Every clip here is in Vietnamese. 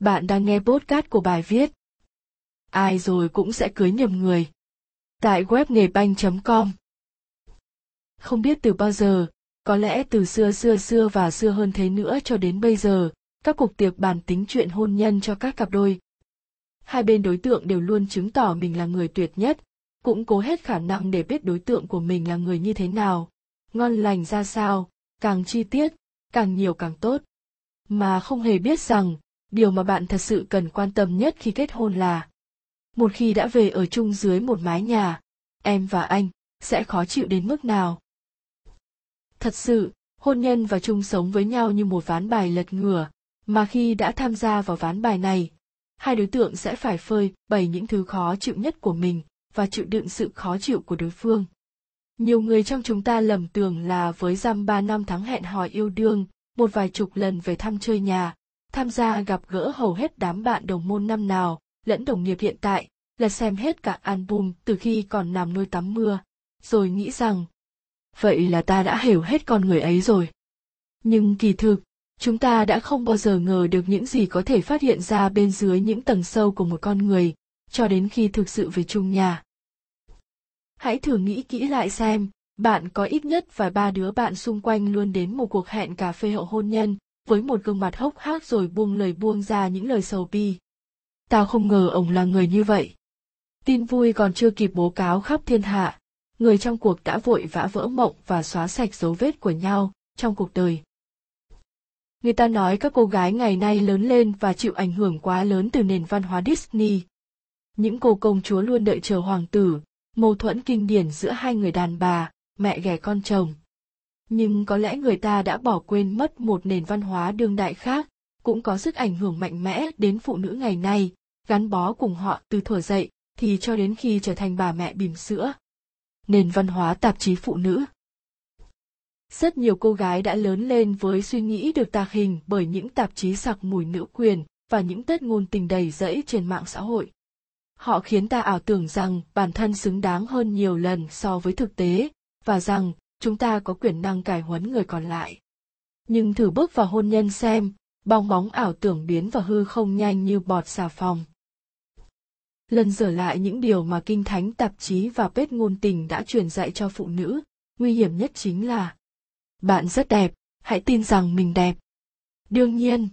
Bạn đang nghe podcast của bài viết Ai rồi cũng sẽ cưới nhầm người. Tại web nghề banh.com Không biết từ bao giờ, có lẽ từ xưa xưa xưa và xưa hơn thế nữa cho đến bây giờ, các cuộc tiệc bàn tính chuyện hôn nhân cho các cặp đôi. Hai bên đối tượng đều luôn chứng tỏ mình là người tuyệt nhất, cũng cố hết khả năng để biết đối tượng của mình là người như thế nào, ngon lành ra sao, càng chi tiết, càng nhiều càng tốt. Mà không hề biết rằng, điều mà bạn thật sự cần quan tâm nhất khi kết hôn là, một khi đã về ở chung dưới một mái nhà, em và anh sẽ khó chịu đến mức nào? Thật sự, hôn nhân và chung sống với nhau như một ván bài lật ngửa, mà khi đã tham gia vào ván bài này, hai đối tượng sẽ phải phơi bày những thứ khó chịu nhất của mình và chịu đựng sự khó chịu của đối phương. Nhiều người trong chúng ta lầm tưởng là với dăm ba năm tháng hẹn hò yêu đương, một vài chục lần về thăm chơi nhà tham gia gặp gỡ hầu hết đám bạn đồng môn năm nào, lẫn đồng nghiệp hiện tại, là xem hết cả album từ khi còn nằm nuôi tắm mưa, rồi nghĩ rằng, vậy là ta đã hiểu hết con người ấy rồi. Nhưng kỳ thực, chúng ta đã không bao giờ ngờ được những gì có thể phát hiện ra bên dưới những tầng sâu của một con người, cho đến khi thực sự về chung nhà. Hãy thử nghĩ kỹ lại xem, bạn có ít nhất vài ba đứa bạn xung quanh luôn đến một cuộc hẹn cà phê hậu hôn nhân với một gương mặt hốc hác rồi buông lời buông ra những lời sầu bi. Tao không ngờ ông là người như vậy. Tin vui còn chưa kịp bố cáo khắp thiên hạ, người trong cuộc đã vội vã vỡ mộng và xóa sạch dấu vết của nhau trong cuộc đời. Người ta nói các cô gái ngày nay lớn lên và chịu ảnh hưởng quá lớn từ nền văn hóa disney. Những cô công chúa luôn đợi chờ hoàng tử, mâu thuẫn kinh điển giữa hai người đàn bà, mẹ ghẻ con chồng nhưng có lẽ người ta đã bỏ quên mất một nền văn hóa đương đại khác, cũng có sức ảnh hưởng mạnh mẽ đến phụ nữ ngày nay, gắn bó cùng họ từ thuở dậy thì cho đến khi trở thành bà mẹ bỉm sữa. Nền văn hóa tạp chí phụ nữ. Rất nhiều cô gái đã lớn lên với suy nghĩ được tạc hình bởi những tạp chí sặc mùi nữ quyền và những tết ngôn tình đầy rẫy trên mạng xã hội. Họ khiến ta ảo tưởng rằng bản thân xứng đáng hơn nhiều lần so với thực tế và rằng chúng ta có quyền năng cải huấn người còn lại. Nhưng thử bước vào hôn nhân xem, bong bóng ảo tưởng biến vào hư không nhanh như bọt xà phòng. Lần dở lại những điều mà kinh thánh, tạp chí và bết ngôn tình đã truyền dạy cho phụ nữ, nguy hiểm nhất chính là, bạn rất đẹp, hãy tin rằng mình đẹp. Đương nhiên,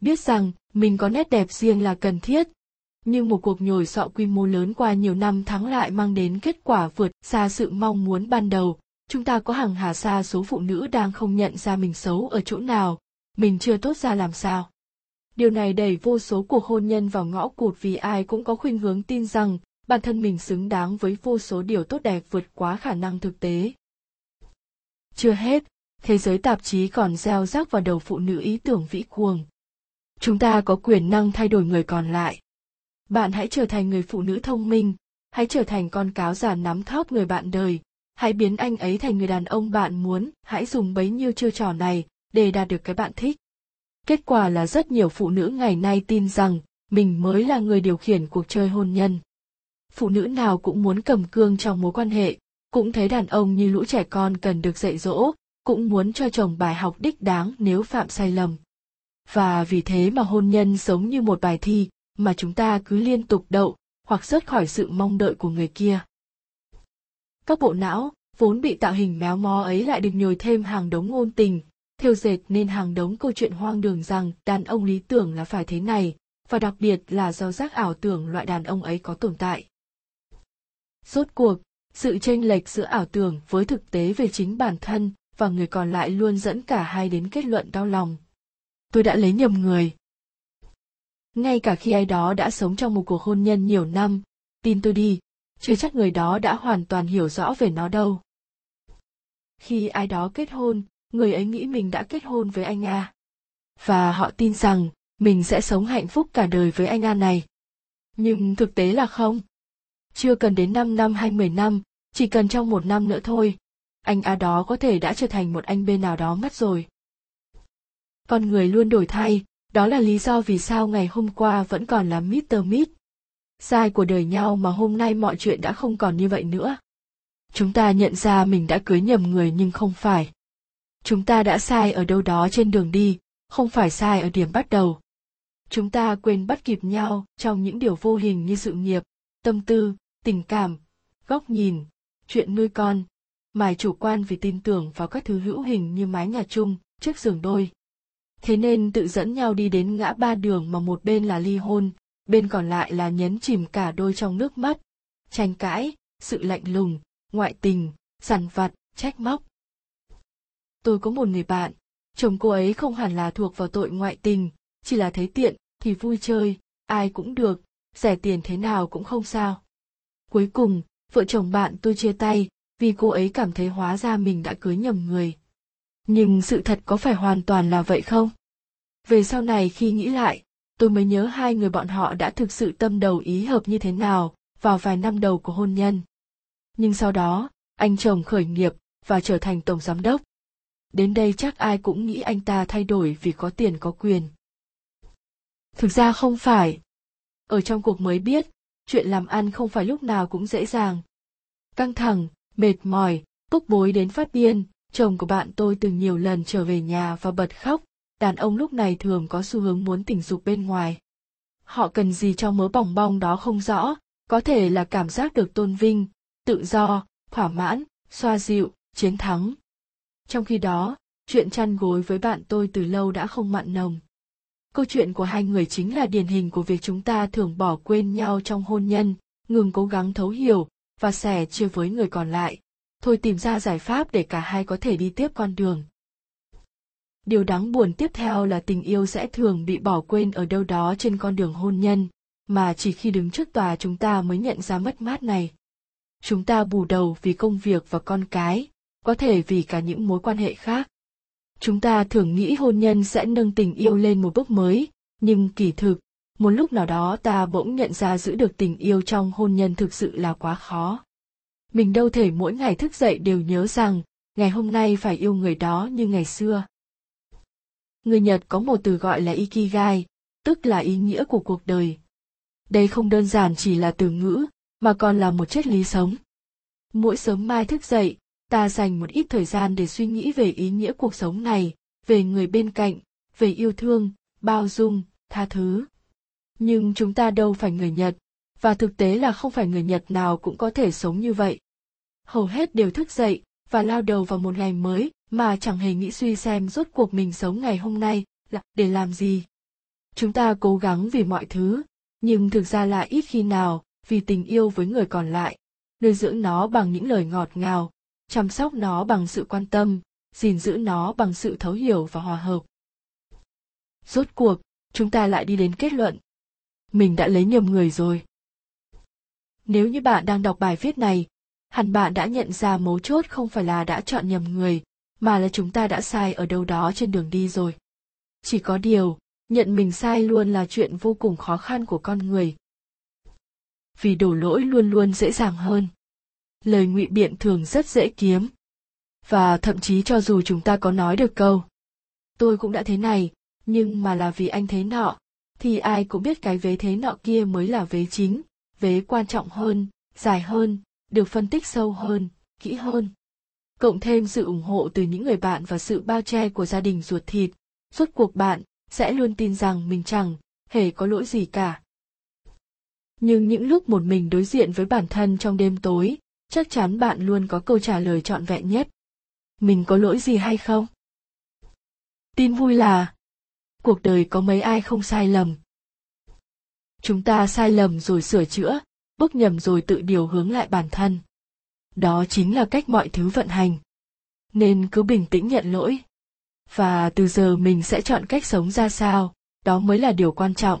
biết rằng mình có nét đẹp riêng là cần thiết, nhưng một cuộc nhồi sọ quy mô lớn qua nhiều năm thắng lại mang đến kết quả vượt xa sự mong muốn ban đầu chúng ta có hàng hà xa số phụ nữ đang không nhận ra mình xấu ở chỗ nào. Mình chưa tốt ra làm sao. Điều này đẩy vô số cuộc hôn nhân vào ngõ cụt vì ai cũng có khuynh hướng tin rằng bản thân mình xứng đáng với vô số điều tốt đẹp vượt quá khả năng thực tế. Chưa hết, thế giới tạp chí còn gieo rắc vào đầu phụ nữ ý tưởng vĩ cuồng. Chúng ta có quyền năng thay đổi người còn lại. Bạn hãy trở thành người phụ nữ thông minh, hãy trở thành con cáo già nắm thóp người bạn đời hãy biến anh ấy thành người đàn ông bạn muốn, hãy dùng bấy nhiêu chiêu trò này để đạt được cái bạn thích. Kết quả là rất nhiều phụ nữ ngày nay tin rằng mình mới là người điều khiển cuộc chơi hôn nhân. Phụ nữ nào cũng muốn cầm cương trong mối quan hệ, cũng thấy đàn ông như lũ trẻ con cần được dạy dỗ, cũng muốn cho chồng bài học đích đáng nếu phạm sai lầm. Và vì thế mà hôn nhân giống như một bài thi mà chúng ta cứ liên tục đậu hoặc rớt khỏi sự mong đợi của người kia các bộ não vốn bị tạo hình méo mó ấy lại được nhồi thêm hàng đống ngôn tình. Thiêu dệt nên hàng đống câu chuyện hoang đường rằng đàn ông lý tưởng là phải thế này, và đặc biệt là do giác ảo tưởng loại đàn ông ấy có tồn tại. Rốt cuộc, sự chênh lệch giữa ảo tưởng với thực tế về chính bản thân và người còn lại luôn dẫn cả hai đến kết luận đau lòng. Tôi đã lấy nhầm người. Ngay cả khi ai đó đã sống trong một cuộc hôn nhân nhiều năm, tin tôi đi chưa chắc người đó đã hoàn toàn hiểu rõ về nó đâu khi ai đó kết hôn người ấy nghĩ mình đã kết hôn với anh a và họ tin rằng mình sẽ sống hạnh phúc cả đời với anh a này nhưng thực tế là không chưa cần đến 5 năm hay 10 năm, chỉ cần trong một năm nữa thôi, anh A đó có thể đã trở thành một anh bên nào đó mất rồi. Con người luôn đổi thay, đó là lý do vì sao ngày hôm qua vẫn còn là Mr. mid. Sai của đời nhau mà hôm nay mọi chuyện đã không còn như vậy nữa. Chúng ta nhận ra mình đã cưới nhầm người nhưng không phải. Chúng ta đã sai ở đâu đó trên đường đi, không phải sai ở điểm bắt đầu. chúng ta quên bắt kịp nhau trong những điều vô hình như sự nghiệp tâm tư tình cảm góc nhìn chuyện nuôi con mài chủ quan vì tin tưởng vào các thứ hữu hình như mái nhà chung chiếc giường đôi thế nên tự dẫn nhau đi đến ngã ba đường mà một bên là ly hôn bên còn lại là nhấn chìm cả đôi trong nước mắt, tranh cãi, sự lạnh lùng, ngoại tình, sằn vặt, trách móc. Tôi có một người bạn, chồng cô ấy không hẳn là thuộc vào tội ngoại tình, chỉ là thấy tiện thì vui chơi, ai cũng được, rẻ tiền thế nào cũng không sao. Cuối cùng, vợ chồng bạn tôi chia tay vì cô ấy cảm thấy hóa ra mình đã cưới nhầm người. Nhưng sự thật có phải hoàn toàn là vậy không? Về sau này khi nghĩ lại tôi mới nhớ hai người bọn họ đã thực sự tâm đầu ý hợp như thế nào vào vài năm đầu của hôn nhân. Nhưng sau đó, anh chồng khởi nghiệp và trở thành tổng giám đốc. Đến đây chắc ai cũng nghĩ anh ta thay đổi vì có tiền có quyền. Thực ra không phải. Ở trong cuộc mới biết, chuyện làm ăn không phải lúc nào cũng dễ dàng. Căng thẳng, mệt mỏi, bức bối đến phát điên, chồng của bạn tôi từng nhiều lần trở về nhà và bật khóc đàn ông lúc này thường có xu hướng muốn tình dục bên ngoài. Họ cần gì cho mớ bòng bong đó không rõ, có thể là cảm giác được tôn vinh, tự do, thỏa mãn, xoa dịu, chiến thắng. Trong khi đó, chuyện chăn gối với bạn tôi từ lâu đã không mặn nồng. Câu chuyện của hai người chính là điển hình của việc chúng ta thường bỏ quên nhau trong hôn nhân, ngừng cố gắng thấu hiểu và sẻ chia với người còn lại. Thôi tìm ra giải pháp để cả hai có thể đi tiếp con đường điều đáng buồn tiếp theo là tình yêu sẽ thường bị bỏ quên ở đâu đó trên con đường hôn nhân, mà chỉ khi đứng trước tòa chúng ta mới nhận ra mất mát này. Chúng ta bù đầu vì công việc và con cái, có thể vì cả những mối quan hệ khác. Chúng ta thường nghĩ hôn nhân sẽ nâng tình yêu lên một bước mới, nhưng kỳ thực, một lúc nào đó ta bỗng nhận ra giữ được tình yêu trong hôn nhân thực sự là quá khó. Mình đâu thể mỗi ngày thức dậy đều nhớ rằng, ngày hôm nay phải yêu người đó như ngày xưa người nhật có một từ gọi là ikigai, tức là ý nghĩa của cuộc đời. Đây không đơn giản chỉ là từ ngữ, mà còn là một triết lý sống. Mỗi sớm mai thức dậy, ta dành một ít thời gian để suy nghĩ về ý nghĩa cuộc sống này, về người bên cạnh, về yêu thương, bao dung, tha thứ. Nhưng chúng ta đâu phải người nhật, và thực tế là không phải người nhật nào cũng có thể sống như vậy. Hầu hết đều thức dậy và lao đầu vào một ngày mới mà chẳng hề nghĩ suy xem rốt cuộc mình sống ngày hôm nay là để làm gì. Chúng ta cố gắng vì mọi thứ, nhưng thực ra là ít khi nào vì tình yêu với người còn lại, nuôi dưỡng nó bằng những lời ngọt ngào, chăm sóc nó bằng sự quan tâm, gìn giữ nó bằng sự thấu hiểu và hòa hợp. Rốt cuộc, chúng ta lại đi đến kết luận. Mình đã lấy nhầm người rồi. Nếu như bạn đang đọc bài viết này, hẳn bạn đã nhận ra mấu chốt không phải là đã chọn nhầm người mà là chúng ta đã sai ở đâu đó trên đường đi rồi. Chỉ có điều, nhận mình sai luôn là chuyện vô cùng khó khăn của con người. Vì đổ lỗi luôn luôn dễ dàng hơn. Lời ngụy biện thường rất dễ kiếm. Và thậm chí cho dù chúng ta có nói được câu, tôi cũng đã thế này, nhưng mà là vì anh thế nọ, thì ai cũng biết cái vế thế nọ kia mới là vế chính, vế quan trọng hơn, dài hơn, được phân tích sâu hơn, kỹ hơn cộng thêm sự ủng hộ từ những người bạn và sự bao che của gia đình ruột thịt suốt cuộc bạn sẽ luôn tin rằng mình chẳng hề có lỗi gì cả. Nhưng những lúc một mình đối diện với bản thân trong đêm tối, chắc chắn bạn luôn có câu trả lời trọn vẹn nhất. Mình có lỗi gì hay không? Tin vui là, cuộc đời có mấy ai không sai lầm? Chúng ta sai lầm rồi sửa chữa bước nhầm rồi tự điều hướng lại bản thân đó chính là cách mọi thứ vận hành. Nên cứ bình tĩnh nhận lỗi. Và từ giờ mình sẽ chọn cách sống ra sao, đó mới là điều quan trọng.